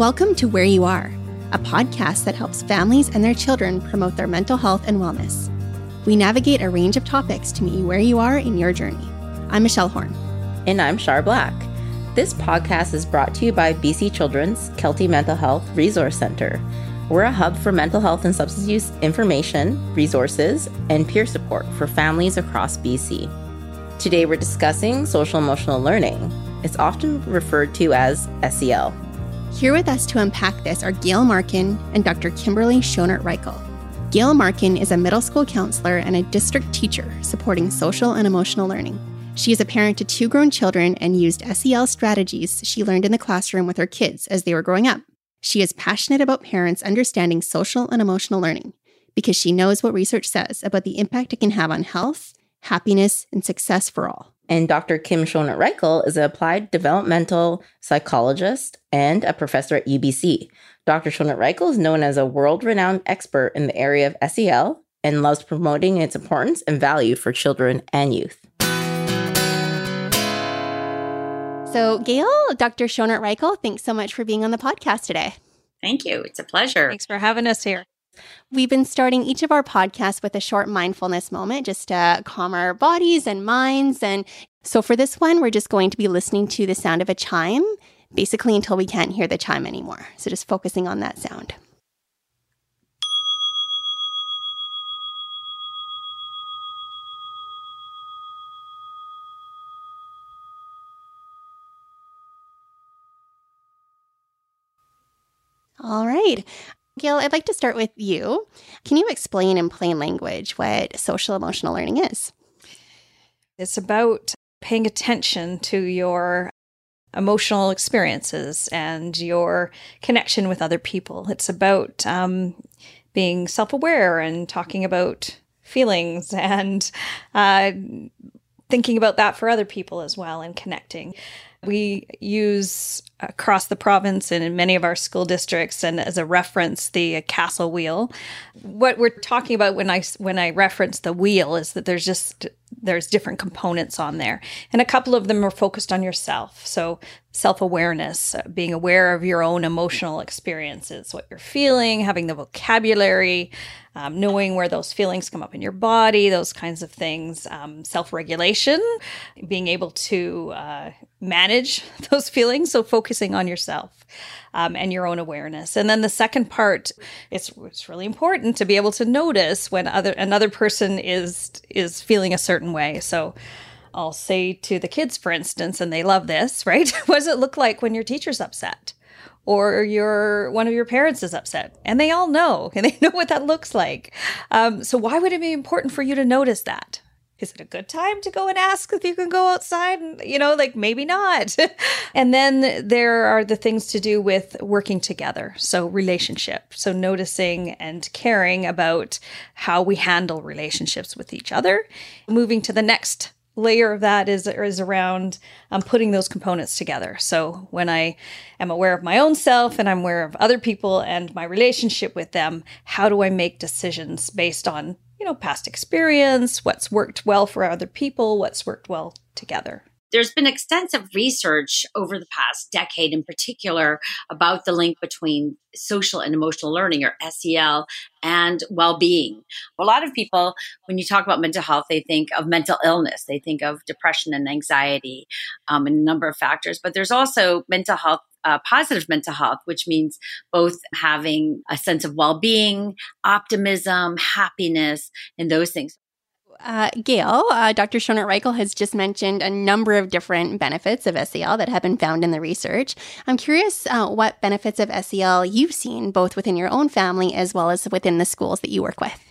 Welcome to Where You Are, a podcast that helps families and their children promote their mental health and wellness. We navigate a range of topics to meet you where you are in your journey. I'm Michelle Horn. And I'm Shar Black. This podcast is brought to you by BC Children's Kelty Mental Health Resource Center. We're a hub for mental health and substance use information, resources, and peer support for families across BC. Today we're discussing social emotional learning. It's often referred to as SEL. Here with us to unpack this are Gail Markin and Dr. Kimberly Schonert Reichl. Gail Markin is a middle school counselor and a district teacher supporting social and emotional learning. She is a parent to two grown children and used SEL strategies she learned in the classroom with her kids as they were growing up. She is passionate about parents understanding social and emotional learning because she knows what research says about the impact it can have on health, happiness, and success for all. And Dr. Kim Schonert Reichl is an applied developmental psychologist and a professor at UBC. Dr. Schonert Reichl is known as a world renowned expert in the area of SEL and loves promoting its importance and value for children and youth. So, Gail, Dr. Schonert Reichl, thanks so much for being on the podcast today. Thank you. It's a pleasure. Thanks for having us here. We've been starting each of our podcasts with a short mindfulness moment just to calm our bodies and minds. And so for this one, we're just going to be listening to the sound of a chime, basically until we can't hear the chime anymore. So just focusing on that sound. All right. Gail, I'd like to start with you. Can you explain in plain language what social emotional learning is? It's about paying attention to your emotional experiences and your connection with other people. It's about um, being self aware and talking about feelings and uh, thinking about that for other people as well and connecting. We use across the province and in many of our school districts and as a reference the CASEL wheel. What we're talking about when I when I reference the wheel is that there's just there's different components on there. And a couple of them are focused on yourself. So self-awareness, uh, being aware of your own emotional experiences, what you're feeling, having the vocabulary, um, knowing where those feelings come up in your body, those kinds of things. Um, self-regulation, being able to uh, manage those feelings. So focusing on yourself um, and your own awareness. And then the second part, it's, it's really important to be able to notice when other another person is is feeling a certain way. So I'll say to the kids, for instance, and they love this, right? what does it look like when your teacher's upset? Or your one of your parents is upset, and they all know, and they know what that looks like. Um, so why would it be important for you to notice that? Is it a good time to go and ask if you can go outside? And, you know, like maybe not. and then there are the things to do with working together. So, relationship. So, noticing and caring about how we handle relationships with each other. Moving to the next layer of that is is around um, putting those components together. So when I am aware of my own self and I'm aware of other people and my relationship with them, how do I make decisions based on you know, past experience, what's worked well for other people, what's worked well together. There's been extensive research over the past decade in particular about the link between social and emotional learning or SEL and well-being. A lot of people when you talk about mental health they think of mental illness, they think of depression and anxiety um, and a number of factors, but there's also mental health uh, positive mental health, which means both having a sense of well being, optimism, happiness, and those things. Uh, Gail, uh, Dr. Schonert Reichl has just mentioned a number of different benefits of SEL that have been found in the research. I'm curious uh, what benefits of SEL you've seen both within your own family as well as within the schools that you work with.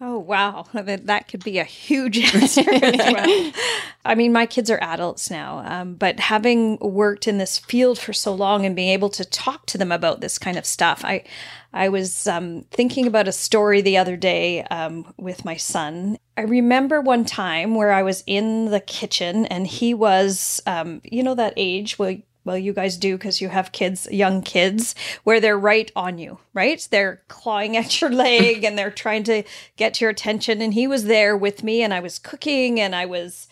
Oh, wow. That could be a huge answer as well. I mean, my kids are adults now, um, but having worked in this field for so long and being able to talk to them about this kind of stuff, I, I was um, thinking about a story the other day um, with my son. I remember one time where I was in the kitchen and he was, um, you know, that age where well, you guys do because you have kids, young kids, where they're right on you, right? They're clawing at your leg and they're trying to get your attention. And he was there with me, and I was cooking and I was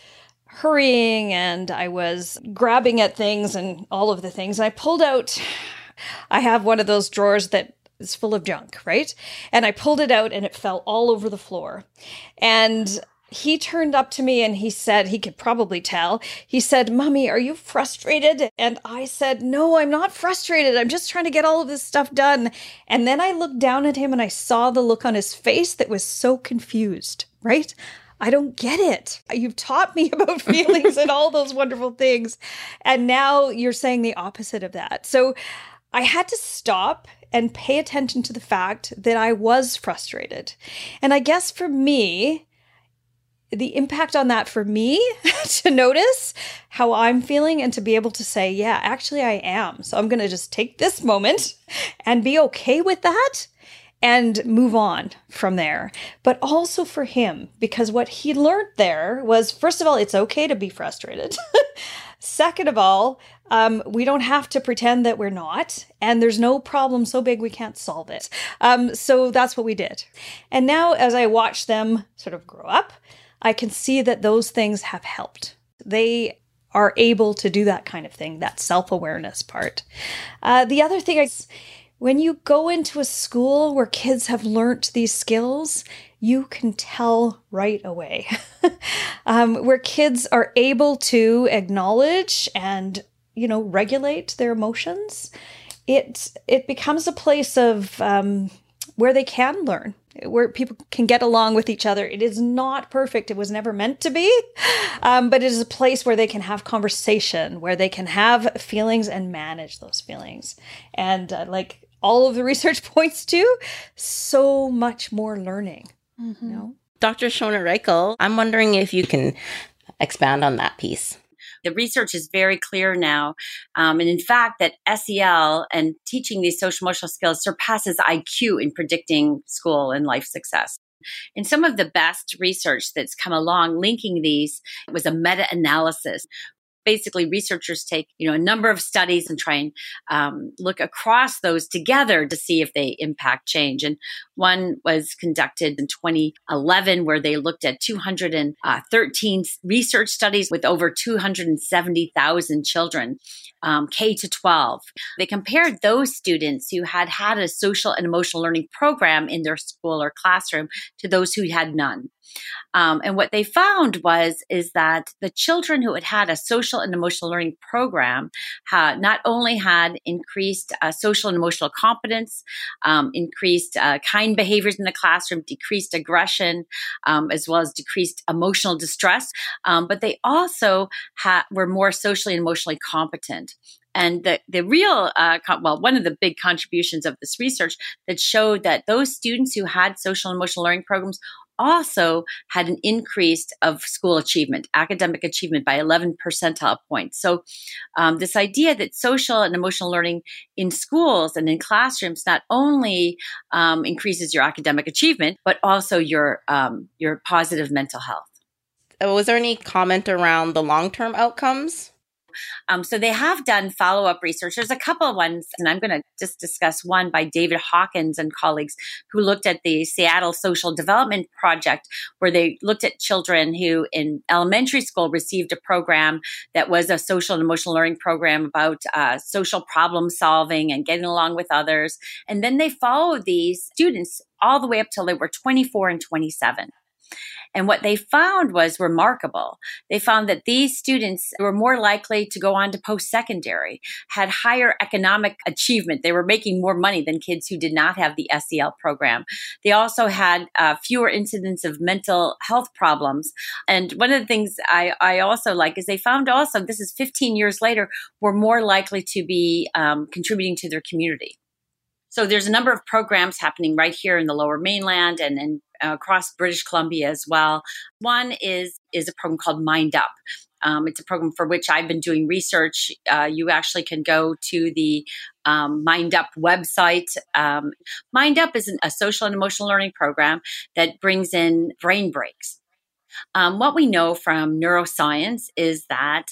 hurrying and I was grabbing at things and all of the things. And I pulled out I have one of those drawers that is full of junk, right? And I pulled it out and it fell all over the floor. And he turned up to me and he said, he could probably tell. He said, Mommy, are you frustrated? And I said, No, I'm not frustrated. I'm just trying to get all of this stuff done. And then I looked down at him and I saw the look on his face that was so confused, right? I don't get it. You've taught me about feelings and all those wonderful things. And now you're saying the opposite of that. So I had to stop and pay attention to the fact that I was frustrated. And I guess for me, the impact on that for me to notice how I'm feeling and to be able to say, yeah, actually I am. So I'm going to just take this moment and be okay with that and move on from there. But also for him, because what he learned there was first of all, it's okay to be frustrated. Second of all, um, we don't have to pretend that we're not, and there's no problem so big we can't solve it. Um, so that's what we did. And now, as I watch them sort of grow up, I can see that those things have helped. They are able to do that kind of thing, that self awareness part. Uh, the other thing is, when you go into a school where kids have learnt these skills, you can tell right away. um, where kids are able to acknowledge and you know regulate their emotions, it it becomes a place of um, where they can learn where people can get along with each other. It is not perfect. It was never meant to be. Um, but it is a place where they can have conversation, where they can have feelings and manage those feelings. And uh, like all of the research points to, so much more learning. Mm-hmm. You know? Dr. Schonert Reichl, I'm wondering if you can expand on that piece. The research is very clear now. Um, and in fact, that SEL and teaching these social emotional skills surpasses IQ in predicting school and life success. And some of the best research that's come along linking these was a meta analysis basically researchers take you know a number of studies and try and um, look across those together to see if they impact change. And one was conducted in 2011 where they looked at 213 uh, research studies with over 270000 children um, k to 12 they compared those students who had had a social and emotional learning program in their school or classroom to those who had none um, and what they found was is that the children who had had a social and emotional learning program not only had increased uh, social and emotional competence, um, increased uh, kind behaviors in the classroom, decreased aggression, um, as well as decreased emotional distress, um, but they also ha- were more socially and emotionally competent. And the, the real, uh, well, one of the big contributions of this research that showed that those students who had social and emotional learning programs also had an increase of school achievement, academic achievement by 11 percentile points. So, um, this idea that social and emotional learning in schools and in classrooms not only um, increases your academic achievement, but also your um, your positive mental health. Was there any comment around the long term outcomes? Um, so they have done follow up research. There's a couple of ones, and I'm going to just discuss one by David Hawkins and colleagues who looked at the Seattle Social Development Project, where they looked at children who in elementary school received a program that was a social and emotional learning program about uh, social problem solving and getting along with others. And then they followed these students all the way up till they were 24 and 27. And what they found was remarkable. They found that these students were more likely to go on to post secondary, had higher economic achievement. They were making more money than kids who did not have the SEL program. They also had uh, fewer incidents of mental health problems. And one of the things I, I, also like is they found also, this is 15 years later, were more likely to be um, contributing to their community. So there's a number of programs happening right here in the lower mainland and, and across British Columbia as well. One is is a program called Mind Up. Um, it's a program for which I've been doing research. Uh, you actually can go to the um, Mind Up website. Um, Mind Up is an, a social and emotional learning program that brings in brain breaks. Um, what we know from neuroscience is that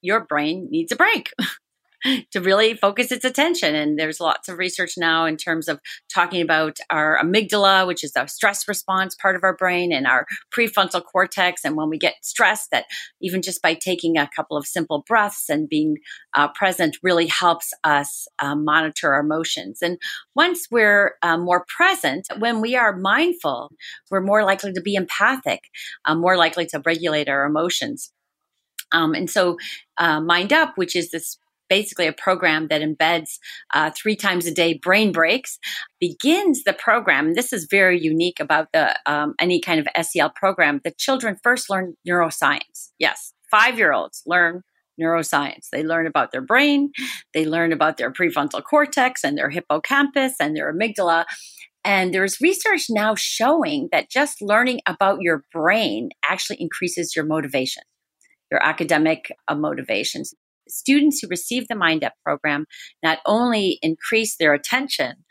your brain needs a break. to really focus its attention. And there's lots of research now in terms of talking about our amygdala, which is the stress response part of our brain, and our prefrontal cortex. And when we get stressed, that even just by taking a couple of simple breaths and being uh, present really helps us uh, monitor our emotions. And once we're uh, more present, when we are mindful, we're more likely to be empathic, uh, more likely to regulate our emotions. Um, and so, uh, Mind Up, which is this basically a program that embeds uh, three times a day brain breaks begins the program. This is very unique about the um, any kind of sel program. The children first learn neuroscience. Yes five year olds learn neuroscience. They learn about their brain. They learn about their prefrontal cortex and their hippocampus and their amygdala. And there's research now showing that just learning about your brain actually increases your motivation your academic uh, motivations students who receive the Mind Up program not only increase their attention,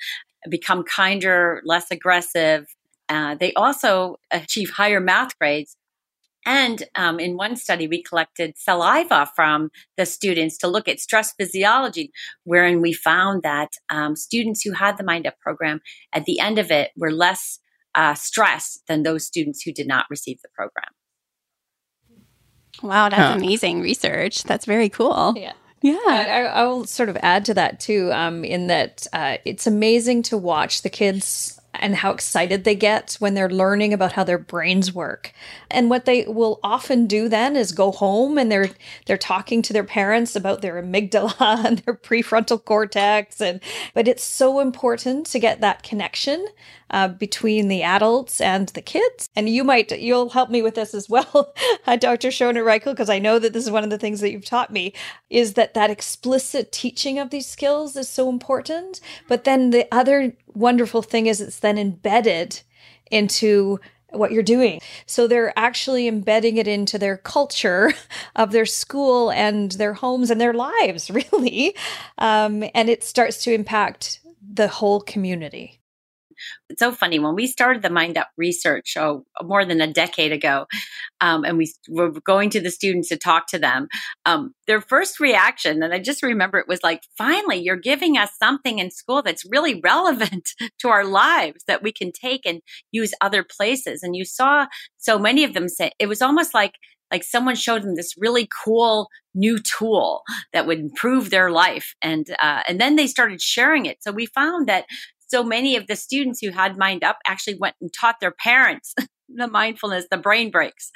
become kinder, less aggressive, uh, they also achieve higher math grades. And um, in one study, we collected saliva from the students to look at stress physiology, wherein we found that um, students who had the Mind Up program at the end of it were less uh, stressed than those students who did not receive the program. Wow, that's huh. amazing research. That's very cool. Yeah. Yeah. I, I, will sort of add to that too, um, in that uh, it's amazing to watch the kids and how excited they get when they're learning about how their brains work. And what they will often do then is go home and they're they're talking to their parents about their amygdala and their prefrontal cortex and but it's so important to get that connection uh, between the adults and the kids. And you might you'll help me with this as well, Dr. Schonert Reichl, because I know that this is one of the things that you've taught me is that that explicit teaching of these skills is so important. But then the other wonderful thing is it's then embedded into what you're doing. So they're actually embedding it into their culture of their school and their homes and their lives, really. Um, and it starts to impact the whole community. It's so funny when we started the Mind Up research more than a decade ago, um, and we were going to the students to talk to them. Um, their first reaction, and I just remember it was like, "Finally, you're giving us something in school that's really relevant to our lives that we can take and use other places." And you saw so many of them say it was almost like like someone showed them this really cool new tool that would improve their life and uh, and then they started sharing it so we found that so many of the students who had Mind Up actually went and taught their parents the mindfulness, the brain breaks.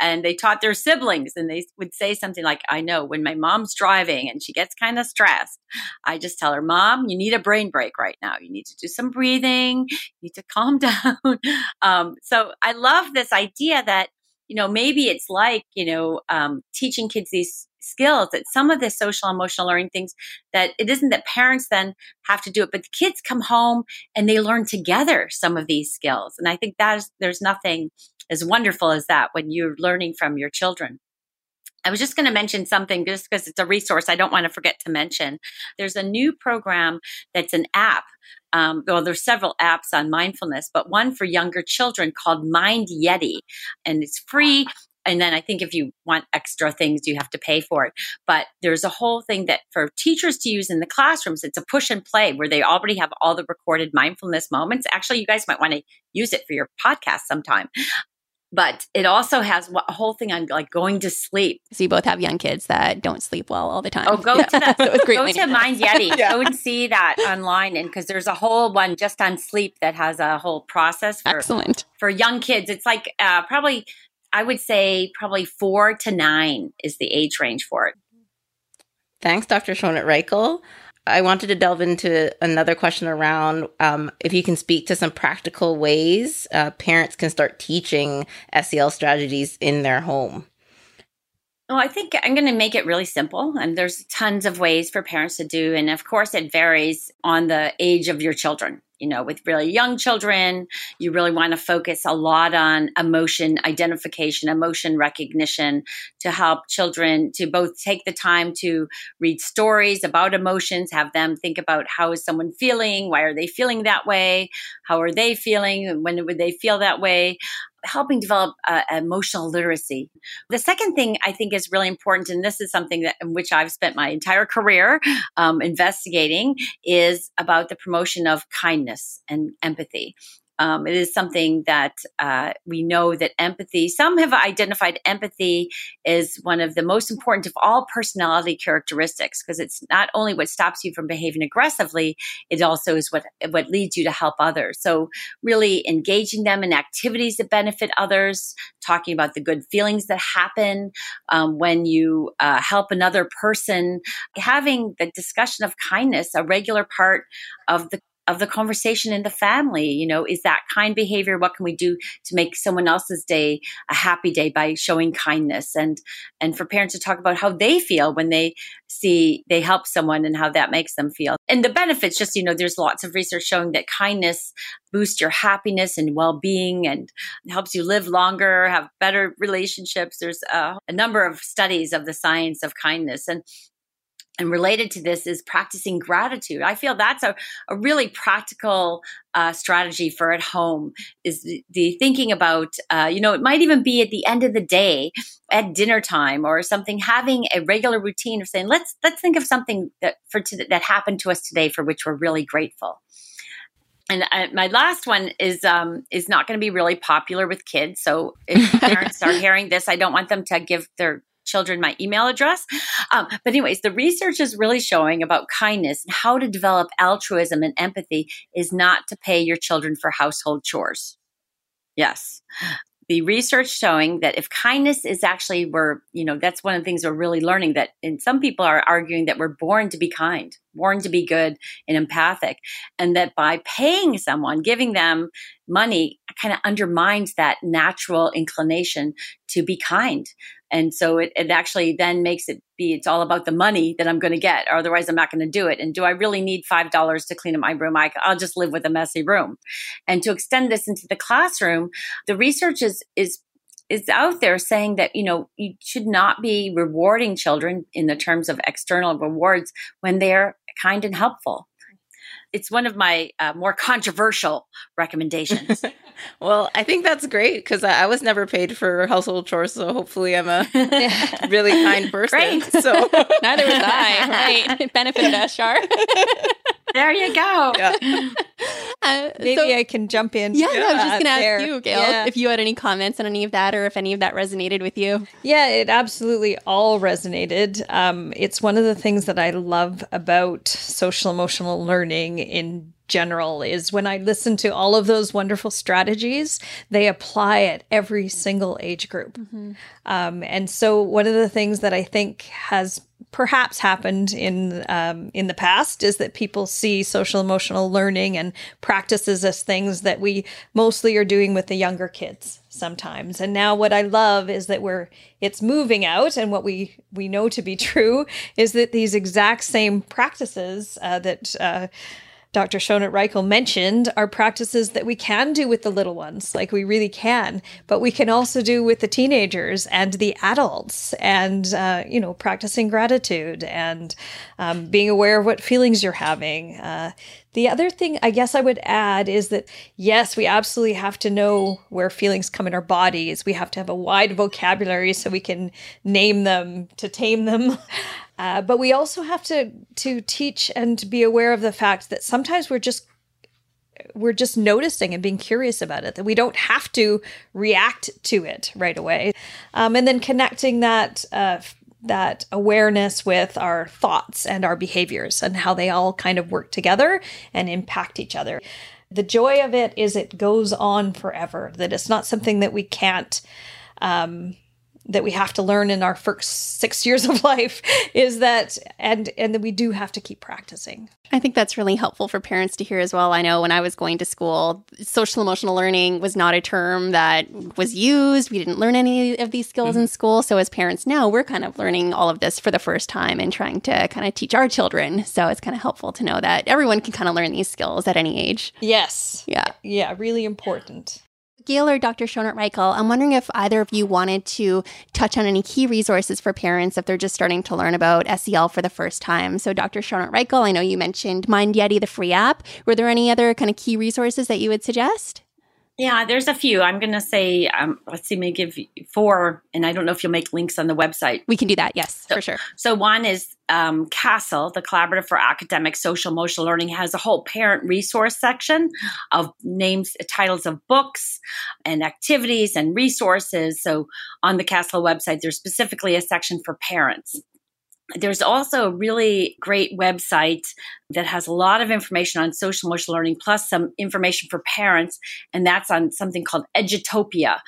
And they taught their siblings, and they would say something like, I know when my mom's driving and she gets kind of stressed, I just tell her, Mom, you need a brain break right now. You need to do some breathing, you need to calm down. Um, so I love this idea that you know, maybe it's like, you know, um, teaching kids these skills that some of the social emotional learning things that it isn't that parents then have to do it, but the kids come home and they learn together some of these skills. And I think that is, there's nothing as wonderful as that when you're learning from your children. I was just going to mention something just because it's a resource I don't want to forget to mention. There's a new program that's an app. Um, well, there's several apps on mindfulness, but one for younger children called Mind Yeti, and it's free. And then I think if you want extra things, you have to pay for it. But there's a whole thing that for teachers to use in the classrooms, it's a push and play where they already have all the recorded mindfulness moments. Actually, you guys might want to use it for your podcast sometime but it also has a whole thing on like going to sleep. So you both have young kids that don't sleep well all the time. Oh, go yeah. to that. so go to Mind Yeti. yeah. Go and see that online, and because there's a whole one just on sleep that has a whole process. For, Excellent for young kids. It's like uh, probably I would say probably four to nine is the age range for it. Thanks, Dr. Schonert Reichl. I wanted to delve into another question around um, if you can speak to some practical ways uh, parents can start teaching SEL strategies in their home. Well, I think I'm going to make it really simple. And there's tons of ways for parents to do. And of course, it varies on the age of your children you know, with really young children, you really want to focus a lot on emotion identification, emotion recognition to help children to both take the time to read stories about emotions, have them think about how is someone feeling? Why are they feeling that way? How are they feeling? When would they feel that way? Helping develop uh, emotional literacy. The second thing I think is really important, and this is something that in which I've spent my entire career um, investigating, is about the promotion of kindness and empathy. Um, it is something that uh, we know that empathy, some have identified empathy as one of the most important of all personality characteristics because it's not only what stops you from behaving aggressively, it also is what, what leads you to help others. So, really engaging them in activities that benefit others, talking about the good feelings that happen um, when you uh, help another person, having the discussion of kindness a regular part of the of the conversation in the family. You know, is that kind behavior? What can we do to make someone else's day a happy day by showing kindness? And and for parents to talk about how they feel when they see they help someone and how that makes them feel. And the benefits, just you know, there's lots of research showing that kindness boosts your happiness and well-being and helps you live longer, have better relationships. There's a, a number of studies of the science of kindness and and related to this is practicing gratitude. I feel that's a, a really practical uh, strategy for at home is the, the thinking about, uh, you know, it might even be at the end of the day at dinner time or something, having a regular routine of saying, let's, let's think of something that for to, that happened to us today for which we're really grateful. And uh, my last one is um, is not going to be really popular with kids. So if parents are hearing this, I don't want them to give their children my email address. Um, but, anyways, the research is really showing about kindness and how to develop altruism and empathy is not to pay your children for household chores. Yes. The research showing that if kindness is actually, we're, you know, that's one of the things we're really learning that, and some people are arguing that we're born to be kind, born to be good and empathic. And that by paying someone, giving them money kind of undermines that natural inclination to be kind. And so it, it actually then makes it be, it's all about the money that I'm going to get, or otherwise I'm not going to do it. And do I really need $5 to clean up my room? I, I'll just live with a messy room. And to extend this into the classroom, the research is, is is out there saying that you know you should not be rewarding children in the terms of external rewards when they're kind and helpful it's one of my uh, more controversial recommendations. well, I think that's great because I, I, was never paid for household chores, so hopefully I'm a really kind person. Great. So neither was I. Right, it benefited us, Shar. There you go. Yeah. Uh, Maybe so, I can jump in. Yeah, yeah I was just going to ask you, Gail, yeah. if you had any comments on any of that or if any of that resonated with you. Yeah, it absolutely all resonated. Um, it's one of the things that I love about social emotional learning in general is when I listen to all of those wonderful strategies, they apply at every single age group. Mm-hmm. Um, and so, one of the things that I think has perhaps happened in um, in the past is that people see social emotional learning and practices as things that we mostly are doing with the younger kids sometimes and now what i love is that we're it's moving out and what we we know to be true is that these exact same practices uh, that uh, Dr. Schonert Reichl mentioned are practices that we can do with the little ones, like we really can, but we can also do with the teenagers and the adults, and uh, you know, practicing gratitude and um, being aware of what feelings you're having. Uh, the other thing I guess I would add is that yes, we absolutely have to know where feelings come in our bodies. We have to have a wide vocabulary so we can name them to tame them. Uh, but we also have to to teach and be aware of the fact that sometimes we're just we're just noticing and being curious about it that we don't have to react to it right away um, and then connecting that uh, that awareness with our thoughts and our behaviors and how they all kind of work together and impact each other. The joy of it is it goes on forever that it's not something that we can't um, that we have to learn in our first six years of life is that and and that we do have to keep practicing. I think that's really helpful for parents to hear as well. I know when i was going to school social emotional learning was not a term that was used. We didn't learn any of these skills mm-hmm. in school. So as parents now we're kind of learning all of this for the first time and trying to kind of teach our children. So it's kind of helpful to know that everyone can kind of learn these skills at any age. Yes. Yeah. Yeah really important Gail or Dr. Schonert Reichl, I'm wondering if either of you wanted to touch on any key resources for parents if they're just starting to learn about SEL for the first time. So, Dr. Schonert Reichl, I know you mentioned Mind Yeti, the free app. Were there any other kind of key resources that you would suggest? Yeah, there's a few. I'm going to say, um, let's see, maybe give four, and I don't know if you'll make links on the website. We can do that, yes, so, for sure. So, one is um, CASEL, the Collaborative for Academic Social Emotional Learning, has a whole parent resource section of names, titles of books and activities and resources. So, on the CASEL website, there's specifically a section for parents. There's also a really great website that has a lot of information on social emotional learning, plus some information for parents, and that's on something called Edutopia.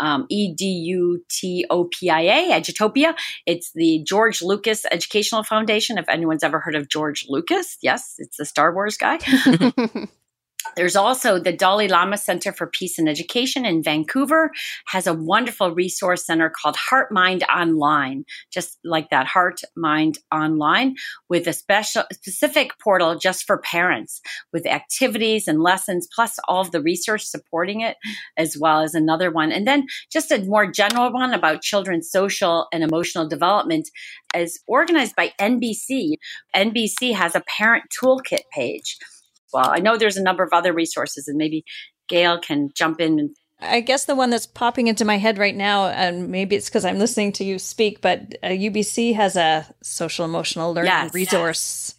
Um, E D U T O P I A, Edutopia. It's the George Lucas Educational Foundation. If anyone's ever heard of George Lucas, yes, it's the Star Wars guy. There's also the Dalai Lama Center for Peace and Education in Vancouver has a wonderful resource center called Heart Mind Online, just like that Heart Mind Online with a special specific portal just for parents with activities and lessons plus all of the research supporting it as well as another one. And then just a more general one about children's social and emotional development is organized by NBC. NBC has a parent toolkit page well. I know there's a number of other resources, and maybe Gail can jump in. And- I guess the one that's popping into my head right now, and maybe it's because I'm listening to you speak, but uh, UBC has a social emotional learning Yes. resource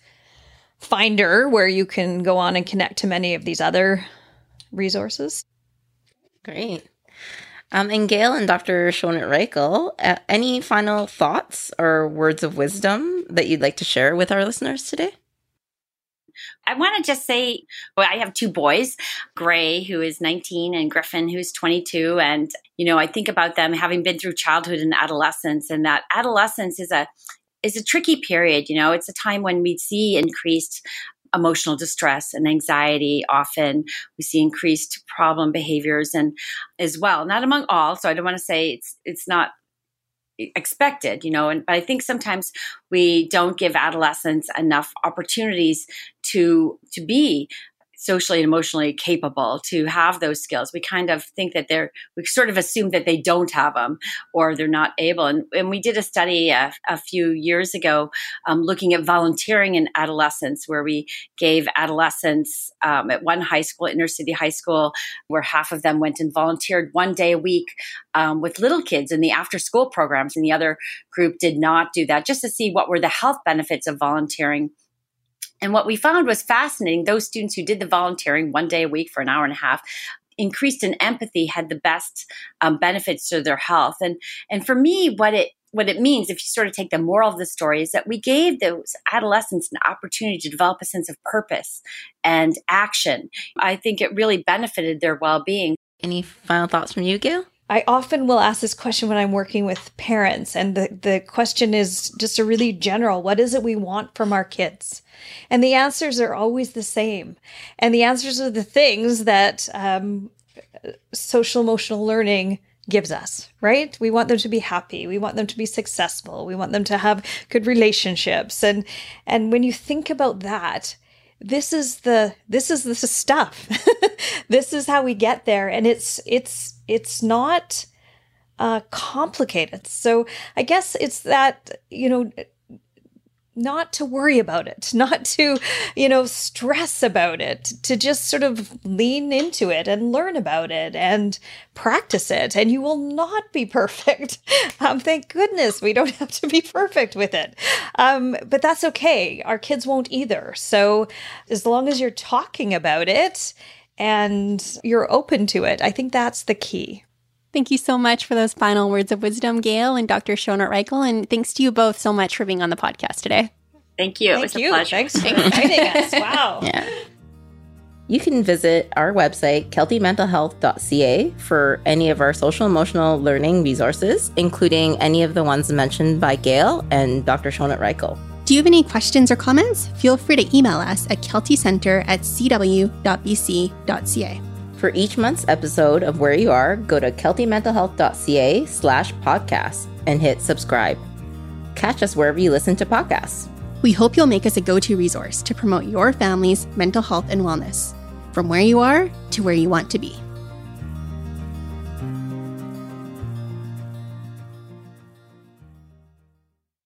finder where you can go on and connect to many of these other resources. Great. Um, and Gail and Dr. Schonert Reichl, uh, any final thoughts or words of wisdom that you'd like to share with our listeners today? I want to just say, well, I have two boys, Gray, who is 19, and Griffin, who's 22. And, you know, I think about them having been through childhood and adolescence, and that adolescence is a is a tricky period. You know, it's a time when we see increased emotional distress and anxiety often we see increased problem behaviors and as well not among all so i don't want to say it's it's not expected you know and but i think sometimes we don't give adolescents enough opportunities to to be socially and emotionally capable to have those skills. We kind of think that they're we sort of assume that they don't have them or they're not able. And, and we did a study a, a few years ago um, looking at volunteering in adolescence where we gave adolescents um, at one high school inner city high school where half of them went and volunteered one day a week um, with little kids in the after school programs. And the other group did not do that just to see what were the health benefits of volunteering and what we found was fascinating. Those students who did the volunteering one day a week for an hour and a half increased in empathy had the best um, benefits to their health. And and for me, what it what it means, if you sort of take the moral of the story, is that we gave those adolescents an opportunity to develop a sense of purpose and action. I think it really benefited their well being. Any final thoughts from you, Gail? I often will ask this question when I'm working with parents, and the, the question is just a really general what is it we want from our kids? And the answers are always the same. And the answers are the things that um, social emotional learning gives us, right? We want them to be happy. We want them to be successful. We want them to have good relationships. And and when you think about that, this is the this is the stuff. this is how we get there and it's it's it's not uh complicated. So I guess it's that, you know, not to worry about it, not to, you know, stress about it, to just sort of lean into it and learn about it and practice it. And you will not be perfect. Um, thank goodness we don't have to be perfect with it. Um, but that's okay. Our kids won't either. So as long as you're talking about it and you're open to it, I think that's the key. Thank you so much for those final words of wisdom, Gail and Dr. Schonert Reichl. And thanks to you both so much for being on the podcast today. Thank you. Thank it was you. a pleasure. Thanks for inviting us. Wow. Yeah. You can visit our website, keltymentalhealth.ca, for any of our social emotional learning resources, including any of the ones mentioned by Gail and Dr. Schonert Reichl. Do you have any questions or comments? Feel free to email us at keltycenter at cw.bc.ca. For each month's episode of Where You Are, go to keltymentalhealth.ca slash podcast and hit subscribe. Catch us wherever you listen to podcasts. We hope you'll make us a go to resource to promote your family's mental health and wellness, from where you are to where you want to be.